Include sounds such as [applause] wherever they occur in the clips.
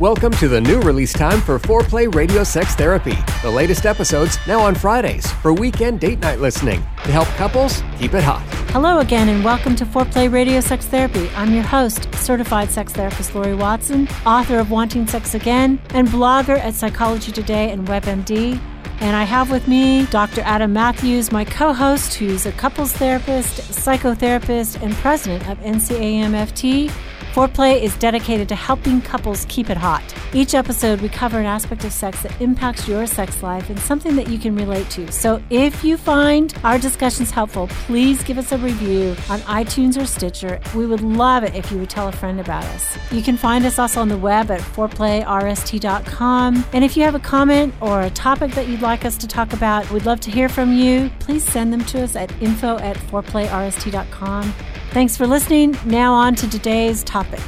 Welcome to the new release time for Foreplay Radio Sex Therapy. The latest episodes now on Fridays for weekend date night listening to help couples keep it hot. Hello again, and welcome to Foreplay Radio Sex Therapy. I'm your host, certified sex therapist Lori Watson, author of Wanting Sex Again, and blogger at Psychology Today and WebMD. And I have with me Dr. Adam Matthews, my co host, who's a couples therapist, psychotherapist, and president of NCAMFT. Foreplay is dedicated to helping couples keep it hot. Each episode, we cover an aspect of sex that impacts your sex life and something that you can relate to. So if you find our discussions helpful, please give us a review on iTunes or Stitcher. We would love it if you would tell a friend about us. You can find us also on the web at foreplayrst.com. And if you have a comment or a topic that you'd like us to talk about, we'd love to hear from you. Please send them to us at info at foreplayrst.com. Thanks for listening. Now on to today's topic.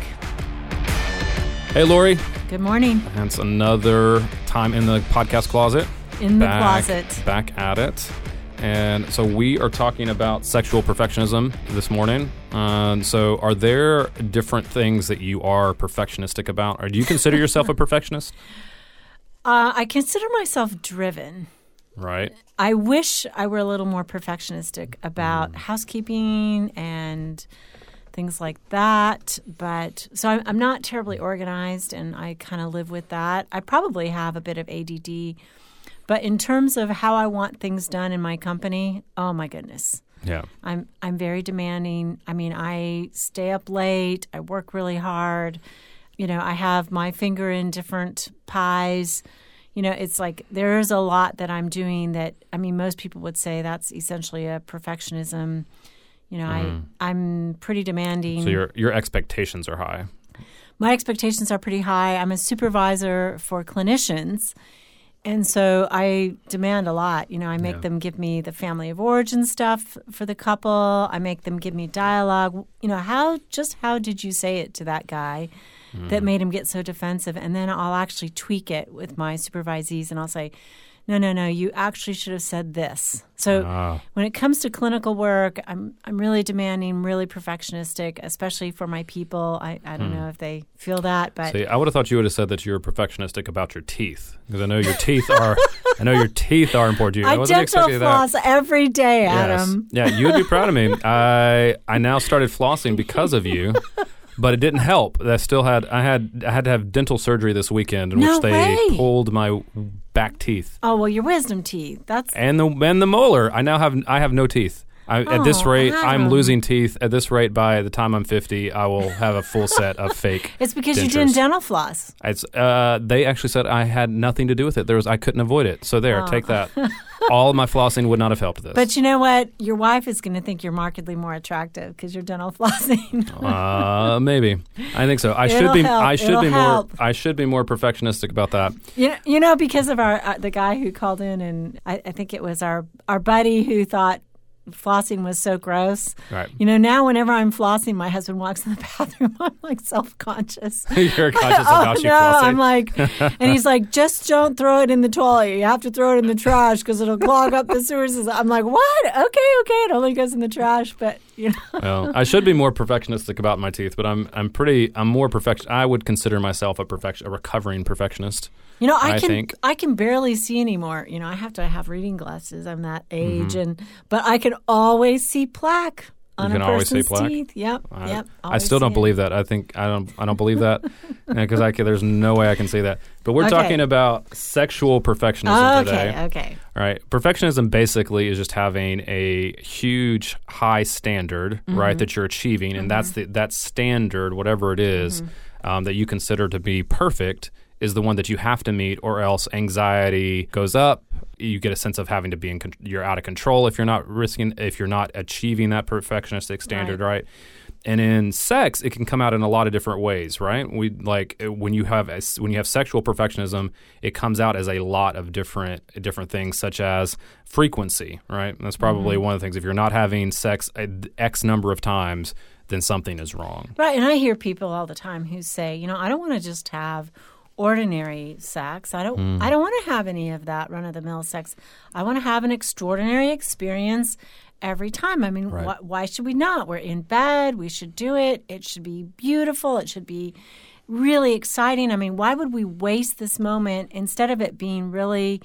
Hey, Lori. Good morning. It's another time in the podcast closet. In the Back- closet. Back at it. And so we are talking about sexual perfectionism this morning. Um, so, are there different things that you are perfectionistic about? Or do you consider yourself a [laughs] perfectionist? Uh, I consider myself driven. Right. I wish I were a little more perfectionistic about Mm. housekeeping and things like that. But so I'm, I'm not terribly organized and I kind of live with that. I probably have a bit of ADD. But in terms of how I want things done in my company, oh my goodness. Yeah. I'm I'm very demanding. I mean, I stay up late. I work really hard. You know, I have my finger in different pies. You know, it's like there's a lot that I'm doing that I mean, most people would say that's essentially a perfectionism. You know, I mm-hmm. I'm pretty demanding. So, your, your expectations are high. my expectations are pretty high. I'm a supervisor for clinicians. And so I demand a lot. You know, I make Yeah. them give me the family of origin stuff for the couple. I make them give me dialogue. You know, how just how did you say it to that guy that made him get so defensive? And then I'll actually tweak it with my supervisees and I'll say, no, no, no, you actually should have said this. So Ah. when it comes to clinical work, I'm I'm really demanding, really perfectionistic, especially for my people. I, I don't know if they feel that, but See, I would have thought you would have said that you were perfectionistic about your teeth because I know your teeth are. [laughs] I know your teeth are important to you. I wasn't dental expecting that. floss every day, Yes. Adam. Yeah, you would be proud of me. [laughs] I I now started flossing because of you, but it didn't help. I still had I had I had to have dental surgery this weekend in No which they way. pulled my back teeth Oh well, your wisdom teeth. That's and the and the molar. I now have I have no teeth. I, at this Oh, rate, I'm losing teeth. At this rate, by the time I'm 50, I will have a full set of [laughs] fake. it's because you didn't dental floss. It's, uh, they actually said I had nothing to do with it. There was I couldn't avoid it. So there, take that. [laughs] All my flossing would not have helped this. But you know what? Your wife is going to think you're markedly more attractive because you're dental [laughs] flossing. Uh, maybe. I think so. I should It'll be. help. I should It'll be help. more. I should be more perfectionistic about that. you, know, you know, because of our uh, the guy who called in, and I, I think it was our our buddy who thought flossing was so gross. Right. You know, now whenever I'm flossing, my husband walks in the [laughs] bathroom. I'm like self conscious. [laughs] You're [laughs] conscious of oh how she no! flossing. I'm like, and he's like, just don't throw it in the toilet. You have to throw it in the trash because it'll clog up the sewers. I'm like, what? Okay, okay. It only goes in the trash, but you know. well, I should be more perfectionistic about my teeth, but I'm I'm pretty I'm more perfect. I would consider myself a perfection a recovering perfectionist. You know, I, I can think- I can barely see anymore. You know, I have to have reading glasses. I'm that Mm-hmm. age, and but I can always see plaque on You can a always see person's plaque? teeth. Yep, I, yep. I still don't it. believe that. I think I don't. I don't believe that [laughs] because I can, there's no way I can see that. But we're Okay. talking about sexual perfectionism Okay, today. okay. All right. Perfectionism basically is just having a huge high standard, Mm-hmm. right, that you're achieving, and that's the that standard, whatever it is, Mm-hmm. um, that you consider to be perfect, is the one that you have to meet, or else anxiety goes up. You get a sense of having to be in. Con- you're out of control if you're not risking, if you're not achieving that perfectionistic standard, right? And in sex, it can come out in a lot of different ways, right? We like uh, when you have a, when you have sexual perfectionism, it comes out as a lot of different different things, such as frequency, right? And that's probably Mm-hmm. one of the things. If you're not having sex x number of times, then something is wrong. Right, and I hear people all the time who say, you know, I don't want to just have ordinary sex. I don't Mm. I don't want to have any of that run of the mill sex. I want to have an extraordinary experience every time. I mean, Right. wh- why should we not? We're in bed, we should do it. It should be beautiful. It should be really exciting. I mean, why would we waste this moment instead of it being really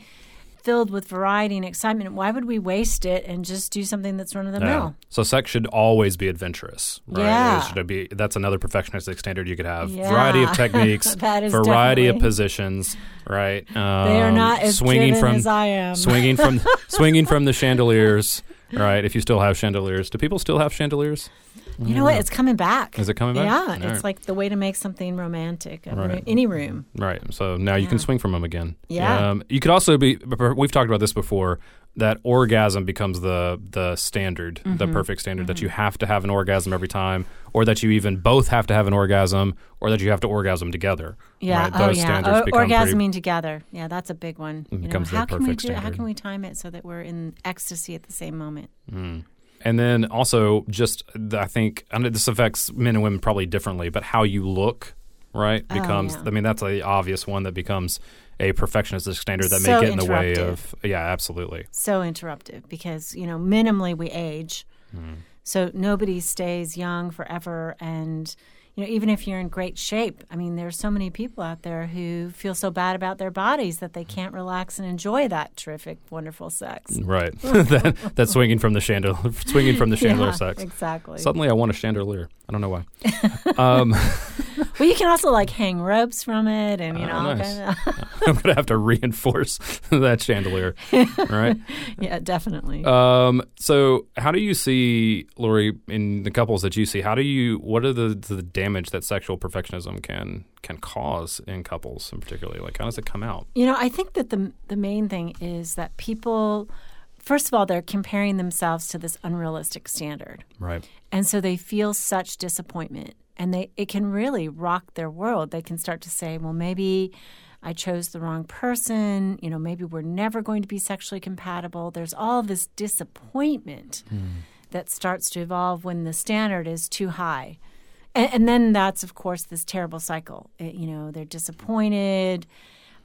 filled with variety and excitement? Why would we waste it and just do something that's run of the mill? So sex should always be adventurous, right? Yeah. It should be that's another perfectionistic standard you could have. Yeah. Variety of [laughs] techniques, variety of positions, right? Um, They are not as swinging from as I am. swinging from [laughs] swinging from the chandeliers, right? If you still have chandeliers, do people still have chandeliers? You know what? It's coming back. Is it coming back? Yeah, All it's right. like the way to make something romantic. A Right. any room. Right. So now you can swing from them again. Yeah. Um, you could also be. We've talked about this before. That orgasm becomes the the standard, Mm-hmm. the perfect standard. That you have to have an orgasm every time, or that you even both have to have an orgasm, or that you have to orgasm together. Yeah. Right? Oh, Those yeah. standards Or, become orgasming pretty. together. Yeah, that's a big one. You know, becomes the how can we perfect do? How standard. can we time it so that we're in ecstasy at the same moment? And then also just I think I know this affects men and women probably differently, but how you look, right, becomes. Oh, yeah. I mean, that's the obvious one that becomes a perfectionistic standard that So may get in the way of. Yeah, absolutely. So interruptive because you know minimally we age, Hmm. so nobody stays young forever. And you know even if you're in great shape, I mean there's so many people out there who feel so bad about their bodies that they can't relax and enjoy that terrific, wonderful sex. Right. [laughs] that, that's swinging from the chandelier, swinging from the [laughs] chandelier Yeah, sex. Exactly. Suddenly, I want a chandelier. I don't know why. [laughs] um, Well, you can also like hang ropes from it, and you Oh, know, nice. kind of, [laughs] [laughs] I'm gonna have to reinforce [laughs] that chandelier. Right. yeah, definitely. Um, so, how do you see Lori in the couples that you see? How do you? What are the the damage that sexual perfectionism can can cause in couples, in particularly? Like, how does it come out? You know, I think that the the main thing is that people, first of all, they're comparing themselves to this unrealistic standard, Right. and so they feel such disappointment, and they it can really rock their world. They can start to say, well, maybe. I chose the wrong person. You know, maybe we're never going to be sexually compatible. There's all this disappointment hmm. that starts to evolve when the standard is too high. And, and then that's, of course, this terrible cycle. It- you know, they're disappointed.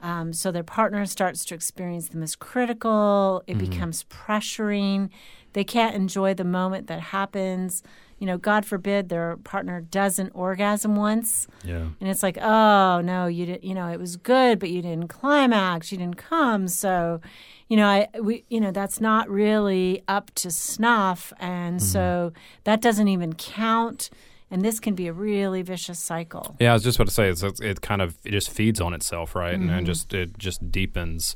Um, so their partner starts to experience them as critical. It mm-hmm. becomes pressuring. They can't enjoy the moment that happens. You know, God forbid their partner doesn't orgasm once, Yeah. and it's like, oh no, you didn't. You know, it was good, but you didn't climax. You didn't come. So, you know, I we you know that's not really up to snuff, and so that doesn't even count. And this can be a really vicious cycle. Yeah, I was just about to say it's, it kind of it just feeds on itself, right, and, Mm-hmm. and just it just deepens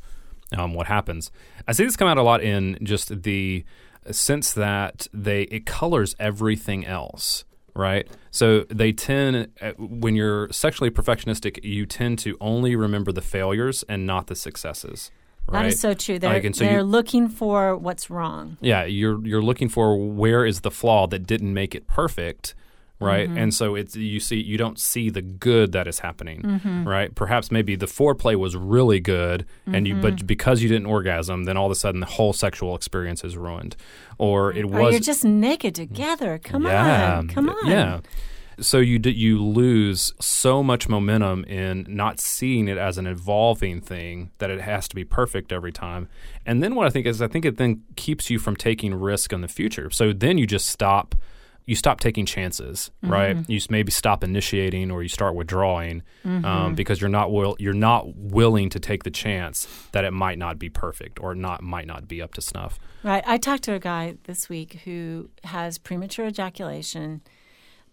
um, what happens. I see this come out a lot in just the sense that they it colors everything else, right? So they tend uh, when you're sexually perfectionistic, you tend to only remember the failures and not the successes. Right? That is so true. They're, Like, so they're you- looking for what's wrong. Yeah, you're you're looking for where is the flaw that didn't make it perfect, right? Mm-hmm. And so it's you see you don't see the good that is happening, mm-hmm. right? Perhaps maybe the foreplay was really good, and you but mm-hmm. because you didn't orgasm, then all of a sudden the whole sexual experience is ruined, or it Or was you're just naked together. Come yeah, on. Come on. yeah. So you d- you lose so much momentum in not seeing it as an evolving thing that it has to be perfect every time. And then what I think is I think it then keeps you from taking risk in the future. So then you just stop you stop taking chances, right? Mm-hmm. You maybe stop initiating or you start withdrawing um, mm-hmm. because you're not will you're not willing to take the chance that it might not be perfect or not might not be up to snuff. Right. I talked to a guy this week who has premature ejaculation,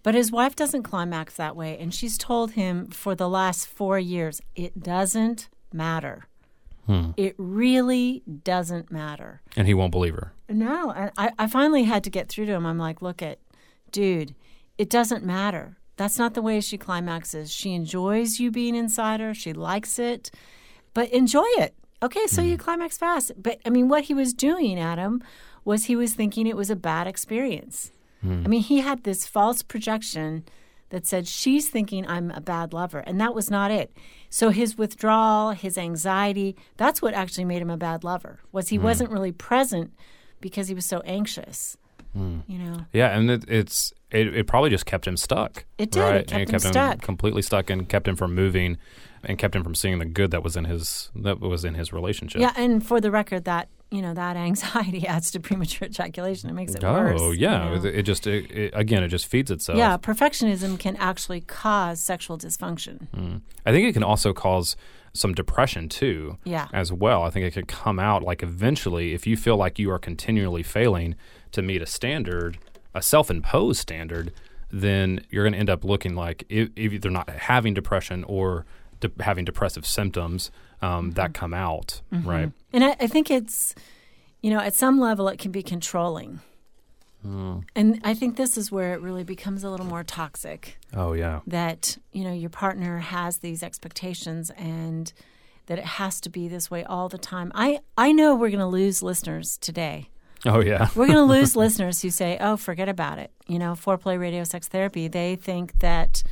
but his wife doesn't climax that way. And she's told him for the last four years, it doesn't matter. Hmm. It really doesn't matter. And he won't believe her. No, and I, I finally had to get through to him. I'm like, look at, dude, it doesn't matter. That's not the way she climaxes. She enjoys you being inside her. She likes it, but enjoy it. Okay, so you mm-hmm. climax fast. But I mean, what he was doing, Adam, was he was thinking it was a bad experience. Hmm. I mean, he had this false projection that said she's thinking I'm a bad lover, and that was not it. So his withdrawal, his anxiety, that's what actually made him a bad lover. Was he hmm. wasn't really present because he was so anxious. You know. Yeah, and it, it's it, it probably just kept him stuck. It did. It kept and it him kept stuck. completely stuck, and kept him from moving, and kept him from seeing the good that was in his that was in his relationship. Yeah, and for the record, that you know that anxiety [laughs] adds to premature ejaculation. It makes it worse. Oh you yeah, know. it, it just it, it, again it just feeds itself. yeah, perfectionism can actually cause sexual dysfunction. Mm. I think it can also cause some depression too. Yeah. As well, I think it could come out like eventually if you feel like you are continually failing to meet a standard, a self-imposed standard, then you're going to end up looking like if, if they're not having depression or de- having depressive symptoms um, that mm-hmm. come out, mm-hmm. right? And I, I think it's, you know, at some level it can be controlling. Hmm. And I think this is where it really becomes a little more toxic. Oh yeah. that you know your partner has these expectations and that it has to be this way all the time. I I know we're going to lose listeners today. Oh yeah. [laughs] We're going to lose [laughs] listeners who say, "Oh, forget about it." You know, foreplay radio sex therapy, they think that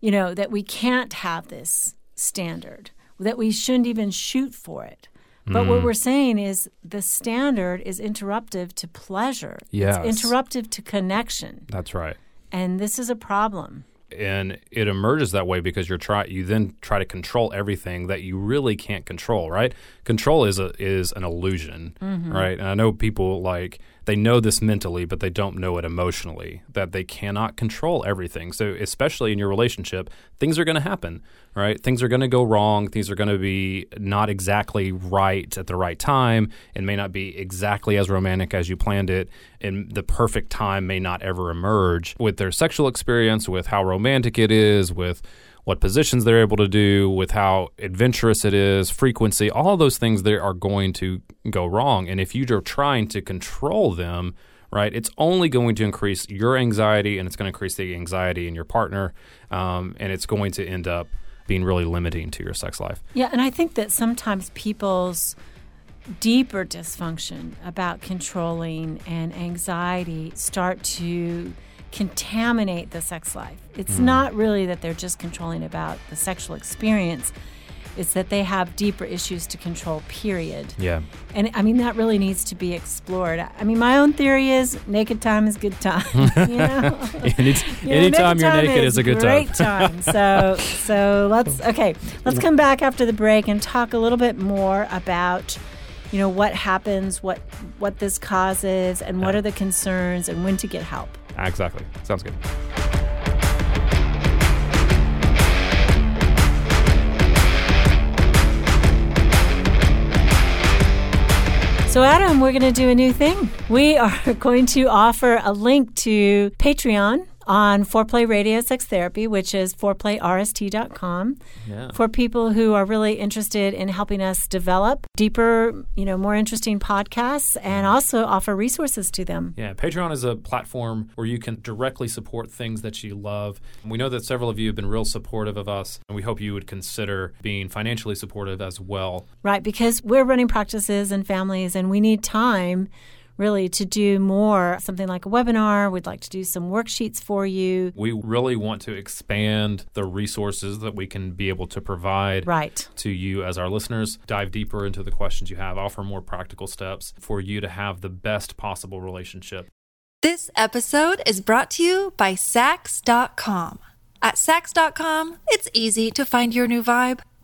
you know that we can't have this standard, that we shouldn't even shoot for it. But Mm. what we're saying is the standard is interruptive to pleasure. Yes. It's interruptive to connection. That's right. And this is a problem. And it emerges that way because you're try you then try to control everything that you really can't control right? Control is a is an illusion mm-hmm. right? And i know people like they know this mentally but they don't know it emotionally that they cannot control everything. So especially in your relationship things are going to happen right? Things are going to go wrong. Things are going to be not exactly right at the right time. It may not be exactly as romantic as you planned it and the perfect time may not ever emerge. With their sexual experience with how romantic it is with what positions they're able to do with how adventurous it is frequency all those things there are going to go wrong. And if you're trying to control them right it's only going to increase your anxiety and it's going to increase the anxiety in your partner um, and it's going to end up being really limiting to your sex life. Yeah, and I think that sometimes people's deeper dysfunction about controlling and anxiety start to contaminate the sex life. It's mm-hmm. not really that they're just controlling about the sexual experience. It's that they have deeper issues to control, period. yeah And I mean, that really needs to be explored. I mean, my own theory is naked time is good time. [laughs] [laughs] you know? Any, You know, anytime you're naked is a good great time. time. [laughs] So, so let's okay. Let's come back after the break and talk a little bit more about, you know, what happens, what what this causes, and what are the concerns, and when to get help. Ah, exactly. Sounds good. So, Adam, we're going to do a new thing. We are [laughs] going to offer a link to Patreon on Foreplay Radio Sex Therapy, which is foreplayrst.com, Yeah. for people who are really interested in helping us develop deeper, you know, more interesting podcasts and mm-hmm. also offer resources to them. Yeah, Patreon is a platform where you can directly support things that you love. We know that several of you have been real supportive of us, and we hope you would consider being financially supportive as well. Right, because we're running practices and families and we need time really to do more, something like a webinar. We'd like to do some worksheets for you. We really want to expand the resources that we can be able to provide Right. to you as our listeners, dive deeper into the questions you have, offer more practical steps for you to have the best possible relationship. This episode is brought to you by Saks.com. At Saks.com, it's easy to find your new vibe.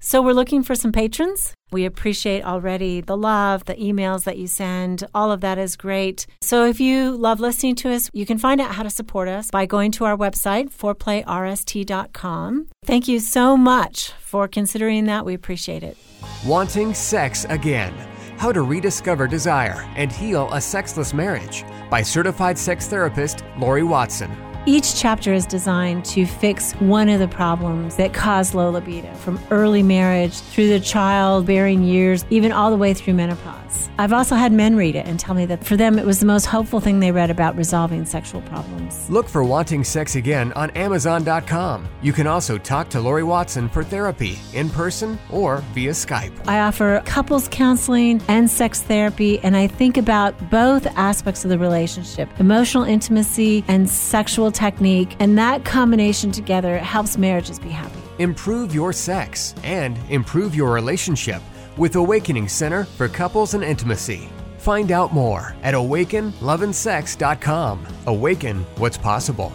So we're looking for some patrons. We appreciate already the love, the emails that you send. All of that is great. So if you love listening to us, you can find out how to support us by going to our website, foreplayrst.com. Thank you so much for considering that. We appreciate it. Wanting sex again. How to rediscover desire and heal a sexless marriage by certified sex therapist Lori Watson. Each chapter is designed to fix one of the problems that cause low libido, from early marriage through the childbearing years, even all the way through menopause. I've also had men read it and tell me that for them it was the most hopeful thing they read about resolving sexual problems. Look for Wanting Sex Again on Amazon.com. You can also talk to Lori Watson for therapy in person or via Skype. I offer couples counseling and sex therapy, and I think about both aspects of the relationship emotional intimacy and sexual technique, and that combination together helps marriages be happy. Improve your sex and improve your relationship with Awakening Center for Couples and Intimacy. Find out more at awakenloveandsex.com. Awaken what's possible.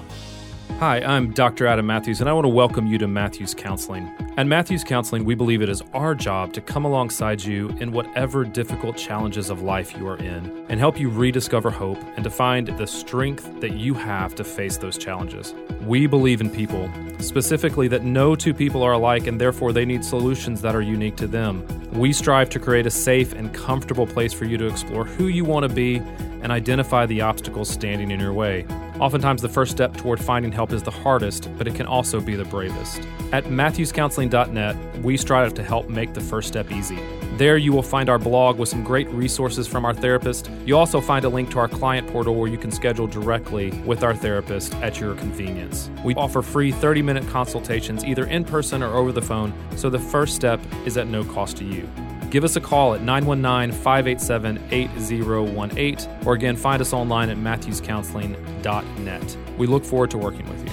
Hi, I'm Dr. Adam Matthews, and I want to welcome you to Matthews Counseling. At Matthews Counseling, we believe it is our job to come alongside you in whatever difficult challenges of life you are in and help you rediscover hope and to find the strength that you have to face those challenges. We believe in people, specifically that no two people are alike and therefore they need solutions that are unique to them. We strive to create a safe and comfortable place for you to explore who you want to be and identify the obstacles standing in your way. Oftentimes, the first step toward finding help is the hardest, but it can also be the bravest. At We strive to help make the first step easy. There, you will find our blog with some great resources from our therapist. You'll also find a link to our client portal where you can schedule directly with our therapist at your convenience. We offer free 30 minute consultations either in person or over the phone, so the first step is at no cost to you. Give us a call at 919 587 8018, or again, find us online at matthewscounseling.net. We look forward to working with you.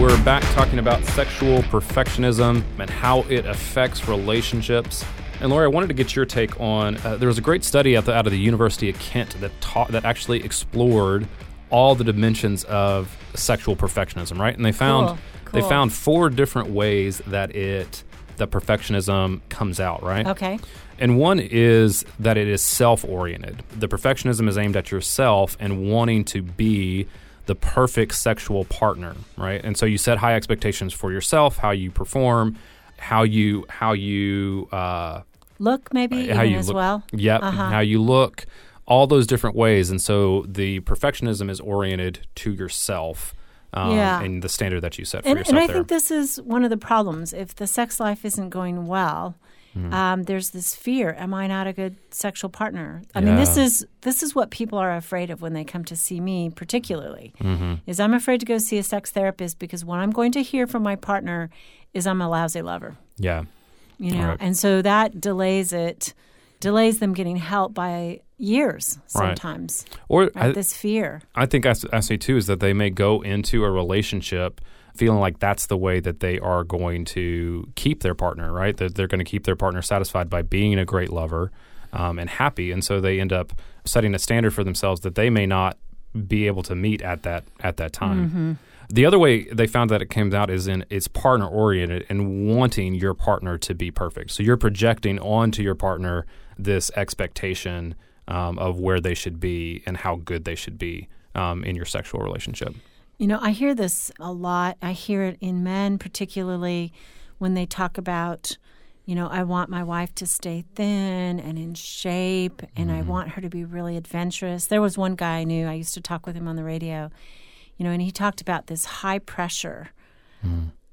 We're back talking about sexual perfectionism and how it affects relationships. And Lori, I wanted to get your take on. Uh, there was a great study out, the, out of the University of Kent that taught that actually explored all the dimensions of sexual perfectionism, right? And they found Cool, they found four different ways that it that perfectionism comes out, right? Okay. And one is that it is self oriented. The perfectionism is aimed at yourself and wanting to be the perfect sexual partner, right? And so you set high expectations for yourself, how you perform, how you how you uh, Look, maybe how you as look, well. Yep, Uh-huh. how you look, all those different ways. And so the perfectionism is oriented to yourself. Um, Yeah. and the standard that you set for And, yourself and I there. think this is one of the problems. If the sex life isn't going well, Mm-hmm. um, there's this fear: Am I not a good sexual partner? I mean, this is this is what people are afraid of when they come to see me, particularly. Mm-hmm. Is I'm afraid to go see a sex therapist because what I'm going to hear from my partner is I'm a lousy lover. yeah. You know, Right. and so that delays it, delays them getting help by years Right. sometimes. Or Right? I, this fear. I think I see too is that they may go into a relationship feeling like that's the way that they are going to keep their partner, right? That they're going to keep their partner satisfied by being a great lover um, and happy, and so they end up setting a standard for themselves that they may not be able to meet at that at that time. The other way they found that it came out is in it's partner oriented and wanting your partner to be perfect. So you're projecting onto your partner this expectation um, of where they should be and how good they should be um, in your sexual relationship. You know, I hear this a lot. I hear it in men, particularly when they talk about, you know, I want my wife to stay thin and in shape, and I want her to be really adventurous. There was one guy I knew, I used to talk with him on the radio, you know, and he talked about this high pressure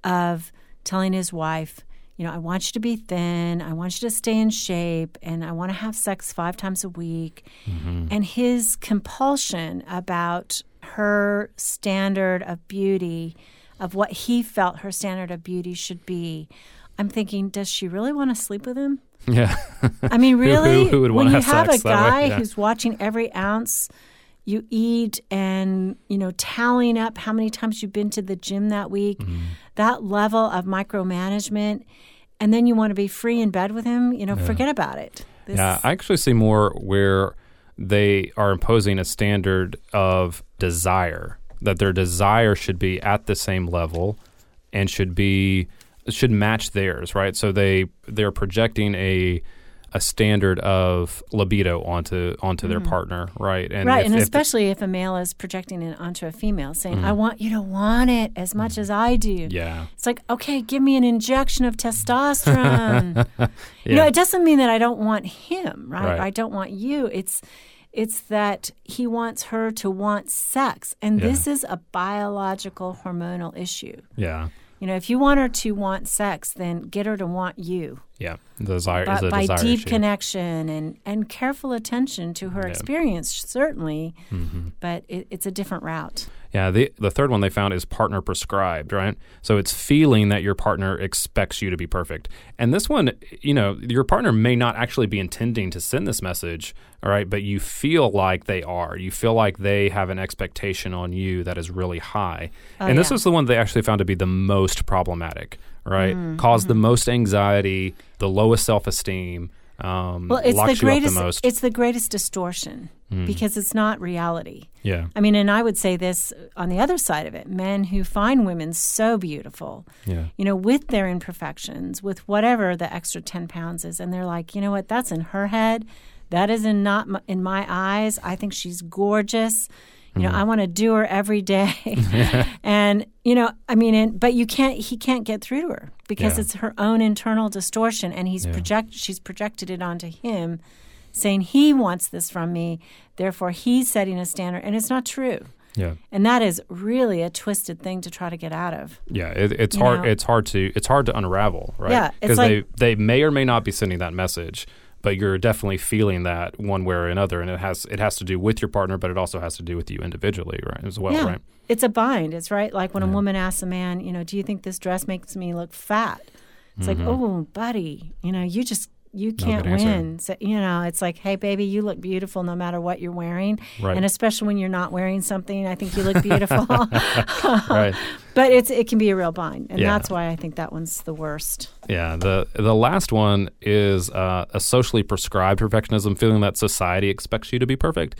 of telling his wife, you know, I want you to be thin, I want you to stay in shape, and I want to have sex five times a week. Mm-hmm. And his compulsion about her standard of beauty, of what he felt her standard of beauty should be. I'm thinking, does she really want to sleep with him? Yeah. I mean, [laughs] who- really, who would when you have have a way? guy Yeah. who's watching every ounce you eat and you know tallying up how many times you've been to the gym that week, Mm-hmm. that level of micromanagement, and then you want to be free in bed with him, you know, forget about it. This, Yeah, I actually see more where they are imposing a standard of desire that their desire should be at the same level and should be should match theirs, right? So they they're projecting a a standard of libido onto onto their mm. partner, right? And right, if- and if- especially if a male is projecting it onto a female, saying, "I mm. want you to want it as much mm. as I do." Yeah, It's like, okay, give me an injection of testosterone. [laughs] You know, it doesn't mean that I don't want him, right? Right. I don't want you. It's it's that he wants her to want sex. And this is a biological hormonal issue. yeah, You know, if you want her to want sex, then get her to want you. yeah. the Desire is But a by deep issue. connection and, and careful attention to her experience, certainly, Mm-hmm. but it, it's a different route. Yeah, the the third one they found is partner prescribed, right? So it's feeling that your partner expects you to be perfect. And this one, you know, your partner may not actually be intending to send this message, all right, but you feel like they are. You feel like they have an expectation on you that is really high. and this Oh, yeah. is the one they actually found to be the most problematic, right? Mm, Caused the mm-hmm. most anxiety, the lowest self-esteem, um, Well, it's the greatest. the. Mm. It's the greatest distortion because it's not reality. yeah. I mean, and I would say this on the other side of it: men who find women so beautiful, Yeah. you know, with their imperfections, with whatever the extra ten pounds is, and they're like, you know what, that's in her head, that is in not m- in my eyes. I think she's gorgeous. You know, mm. I want to do her every day, [laughs] [laughs] and you know, I mean, and, but you can't. He can't get through to her because Yeah. it's her own internal distortion, and he's project. She's projected it onto him, saying he wants this from me. Therefore, he's setting a standard, and it's not true. Yeah. And that is really a twisted thing to try to get out of. Yeah, it, it's You hard. know? It's hard to it's hard to unravel, right? Yeah, because like- they they may or may not be sending that message, but you're definitely feeling that one way or another, and it has it has to do with your partner, but it also has to do with you individually, right? As well, yeah. right? It's a bind. It's right. Like when a woman asks a man, you know, do you think this dress makes me look fat? It's like, mm-hmm. oh, buddy, you know, you just you can't answer. win. So, you know, it's like, hey, baby, you look beautiful no matter what you're wearing, Right. and especially when you're not wearing something. I think you look beautiful. [laughs] right. but it's it can be a real bind, and Yeah. that's why I think that one's the worst. Yeah. The the last one is uh, a socially prescribed perfectionism, feeling that society expects you to be perfect.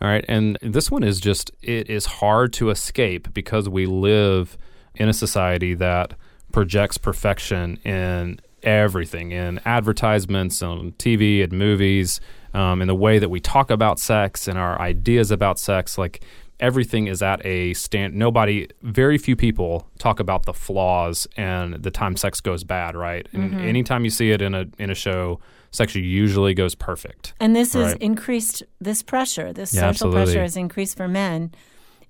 All right, and this one is just it is hard to escape because we live in a society that projects perfection in everything in advertisements on TV and movies, um, in the way that we talk about sex and our ideas about sex. Like everything is at a stand. Nobody, very few people talk about the flaws and the time sex goes bad. Right, and Mm-hmm. anytime you see it in a in a show, sex usually goes perfect. And this has Right. increased this pressure. This Yeah, social absolutely. pressure has increased for men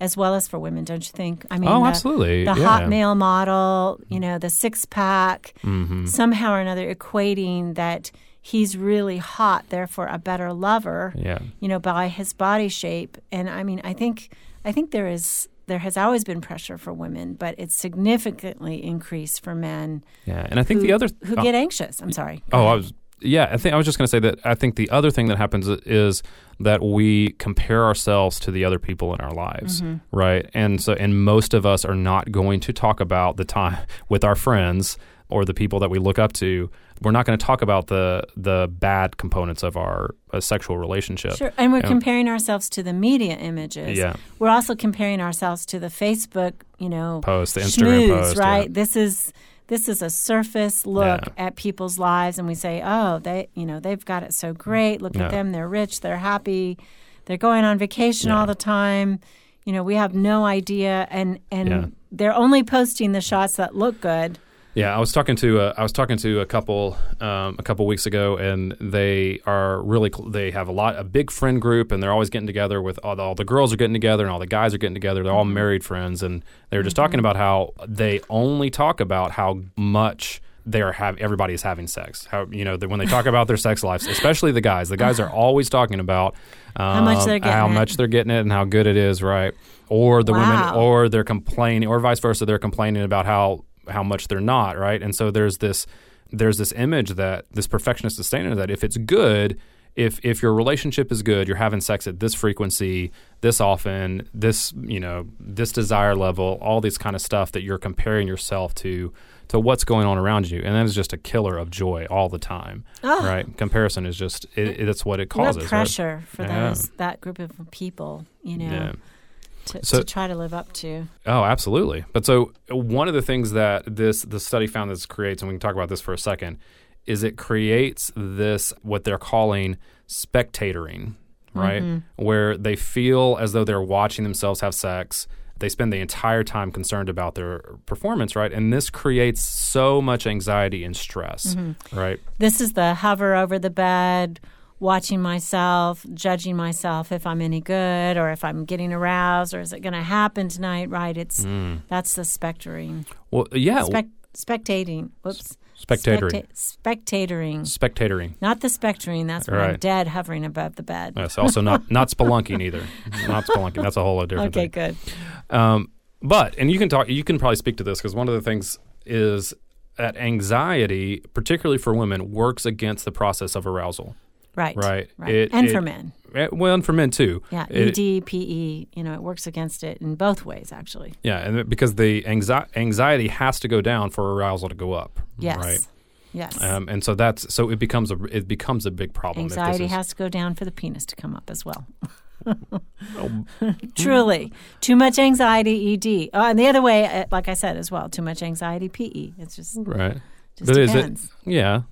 as well as for women, don't you think? I mean, Oh, the, absolutely. The Yeah. hot male model, you know, the six pack, Mm-hmm. somehow or another equating that he's really hot, therefore a better lover, Yeah. you know, by his body shape. And I mean, I think I think there is there has always been pressure for women, but it's significantly increased for men Yeah, and I think who, the other who oh. get anxious. I'm sorry. Oh, I was yeah. I think I was just going to say that I think the other thing that happens is that we compare ourselves to the other people in our lives, Mm-hmm. right? And so, and most of us are not going to talk about the time [laughs] with our friends or the people that we look up to. We're not going to talk about the the bad components of our uh, sexual relationship. Sure, and we're Yeah. comparing ourselves to the media images. Yeah. we're also comparing ourselves to the Facebook, you know, Post, the Instagram schmooze, post, right? yeah. This is this is a surface look Yeah. at people's lives, and we say, oh, they, you know, they've got it so mm. great. Look Yeah. at them; they're rich, they're happy, they're going on vacation all the time. You know, we have no idea, and and they're only posting the shots that look good. Yeah, I was talking to a, I was talking to a couple um, a couple weeks ago, and they are really cl- they have a lot a big friend group, and they're always getting together with all the, all the girls are getting together, and all the guys are getting together. They're all married friends, and they were just talking about how they only talk about how much they're have everybody is having sex. How you know when they talk about their sex lives, [laughs] especially the guys, the guys are always talking about um, much they're getting how it. much they're getting it, and how good it is, right? Or the women, or they're complaining, or vice versa, they're complaining about how how much they're not, right? And so there's this there's this image that this perfectionist is saying that if it's good, if if your relationship is good, you're having sex at this frequency, this often, this you know, this desire level, all these kind of stuff that you're comparing yourself to to what's going on around you, and that is just a killer of joy all the time, ah. right? Comparison is just it, it's what it causes. What right? pressure for Yeah. those that group of people, you know, Yeah. To, So- to try to live up to. Oh, absolutely. But so one of the things that this the study found this creates, and we can talk about this for a second, is it creates this what they're calling spectatoring, right? Mm-hmm. Where they feel as though they're watching themselves have sex. They spend the entire time concerned about their performance, right? And this creates so much anxiety and stress, mm-hmm. right? This is the hover over the bed, watching myself, judging myself if I'm any good or if I'm getting aroused or is it going to happen tonight, right? It's Mm. that's the spectoring. Well, yeah, Spec- spectating. Whoops. Spectatoring. Specta- spectatoring. spectatoring. Not the spectoring. That's when I'm dead hovering above the bed. Yes, also not [laughs] not spelunking either. Not spelunking. That's a whole other different Okay, thing. good. Um, but and you can talk. You can probably speak to this because one of the things is that anxiety, particularly for women, works against the process of arousal. Right. Right. Right. It- and it- for men. Eh, Well, and for men too. Yeah. It- ED, PE, you know, it works against it in both ways, actually. yeah, and because the anxi- anxiety has to go down for arousal to go up. Yes. Right. Yes. Um, and so that's so it becomes a it becomes a big problem. Anxiety is- has to go down for the penis to come up as well. [laughs] Truly. Too much anxiety, ED. Oh, and the other way, uh, like I said as well, too much anxiety, PE. It's just, right. just But is it? Yeah.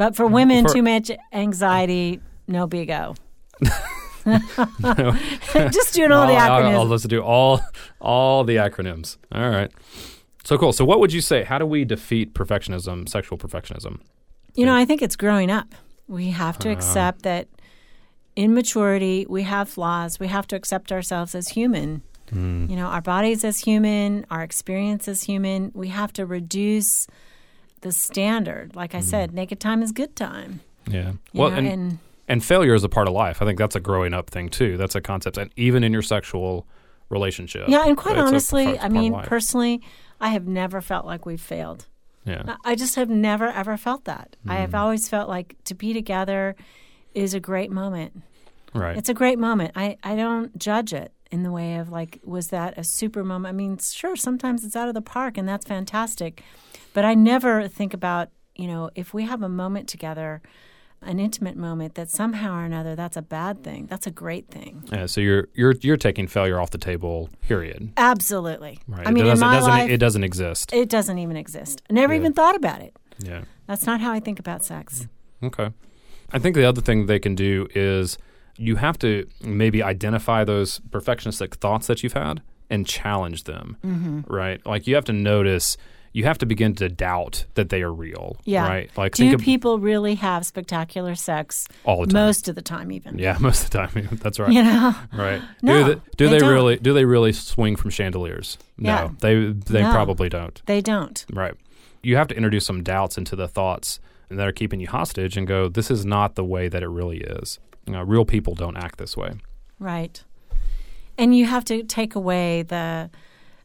But for women, For- too much anxiety, no big O. [laughs] just doing all the I'll- I'll- acronyms. I'll let's do all all the acronyms. All right. So cool. So what would you say? How do we defeat perfectionism, sexual perfectionism? You know, I think it's growing up. We have to uh-huh. accept that in maturity, we have flaws. We have to accept ourselves as human. Hmm. You know, our bodies as human, our experience as human. We have to reduce the standard. Like I mm-hmm. said, naked time is good time. Yeah. You well, know, and, and and failure is a part of life. I think that's a growing up thing too. That's a concept, and even in your sexual relationship. yeah, and quite honestly, part- I mean, personally, I have never felt like we've failed. yeah. I- just have never ever felt that. I have mm. always felt like to be together is a great moment. Right. It's a great moment. I, I don't judge it in the way of like, was that a super moment? I mean, sure, sometimes it's out of the park and that's fantastic. But I never think about, you know, if we have a moment together, an intimate moment, that somehow or another that's a bad thing. That's a great thing. yeah. So you're you're you're taking failure off the table. Period. Absolutely. Right. I mean, it doesn't, my it doesn't, life, it doesn't exist. it doesn't even exist. I never Yeah. even thought about it. yeah. That's not how I think about sex. Okay. I think the other thing they can do is you have to maybe identify those perfectionistic thoughts that you've had and challenge them. Mm-hmm. Right? Like you have to notice, you have to begin to doubt that they are real. Yeah. Right? Like Do think of people really have spectacular sex all the time. most of the time, even? yeah, [laughs] most of the time. That's right. You know? Right. [laughs] No, do they, do they they, really do they really swing from chandeliers? Yeah. No. They they No. probably don't. They don't. Right. You have to introduce some doubts into the thoughts that are keeping you hostage and go, this is not the way that it really is. You know, real people don't act this way. Right. And you have to take away the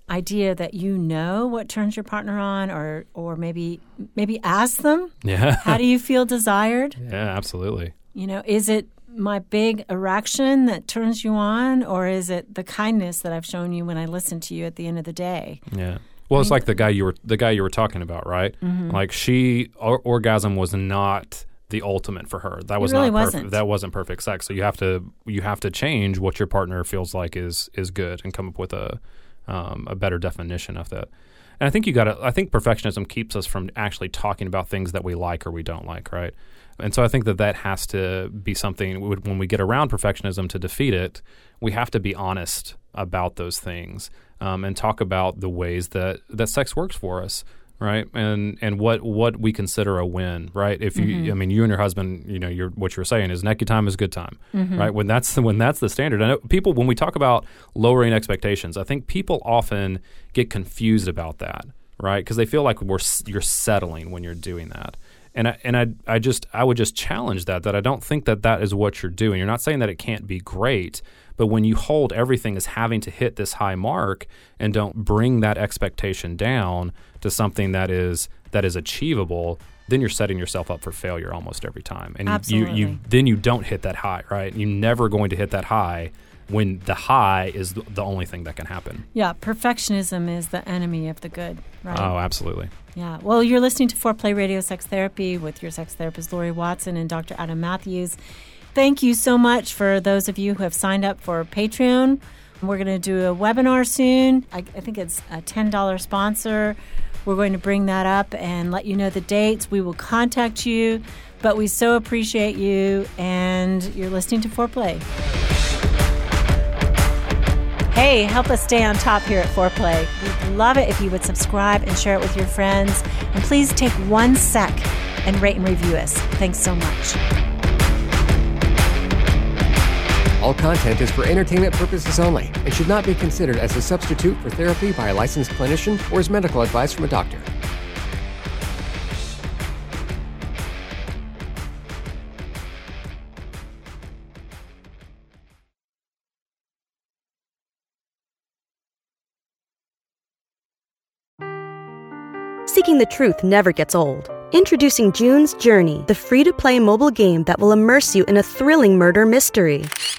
idea that you know what turns your partner on or or maybe maybe ask them, Yeah. how do you feel desired? [laughs] yeah, absolutely. You know, is it my big erection that turns you on or is it the kindness that I've shown you when I listen to you at the end of the day? Yeah. Well, it's like the guy you were the guy you were talking about, right? Mm-hmm. Like she or, orgasm was not the ultimate for her. That was really not perfect. wasn't. That wasn't perfect sex. So you have to you have to change what your partner feels like is is good and come up with a um, a better definition of that. And I think you got to. I think perfectionism keeps us from actually talking about things that we like or we don't like, right? And so I think that that has to be something when we get around perfectionism to defeat it, we have to be honest about those things um, and talk about the ways that that sex works for us. Right? And and what what we consider a win, right? If you, Mm-hmm. I mean, you and your husband, you know, you're, what you're saying is necky time is good time, Mm-hmm. right? When that's the, when that's the standard. I know people when we talk about lowering expectations, I think people often get confused about that, right? Because they feel like we're you're settling when you're doing that. And I, and I, I just I would just challenge that that I don't think that that is what you're doing. You're not saying that it can't be great, but when you hold everything as having to hit this high mark and don't bring that expectation down to something that is that is achievable, then you're setting yourself up for failure almost every time. And you, you, you then you don't hit that high, right? You're never going to hit that high when the high is the, the only thing that can happen. Yeah, perfectionism is the enemy of the good, right? Oh, absolutely. Yeah. Well, you're listening to Foreplay Radio Sex Therapy with your sex therapist, Lori Watson and Dr. Adam Matthews. Thank you so much for those of you who have signed up for Patreon. We're going to do a webinar soon. I, I think it's a $10 sponsor. We're going to bring that up and let you know the dates. We will contact you, but we so appreciate you, and you're listening to Foreplay. Hey, help us stay on top here at Foreplay. We'd love it if you would subscribe and share it with your friends. And please take one sec and rate and review us. Thanks so much. All content is for entertainment purposes only and should not be considered as a substitute for therapy by a licensed clinician or as medical advice from a doctor. Seeking the truth never gets old. Introducing June's Journey, the free to play mobile game that will immerse you in a thrilling murder mystery.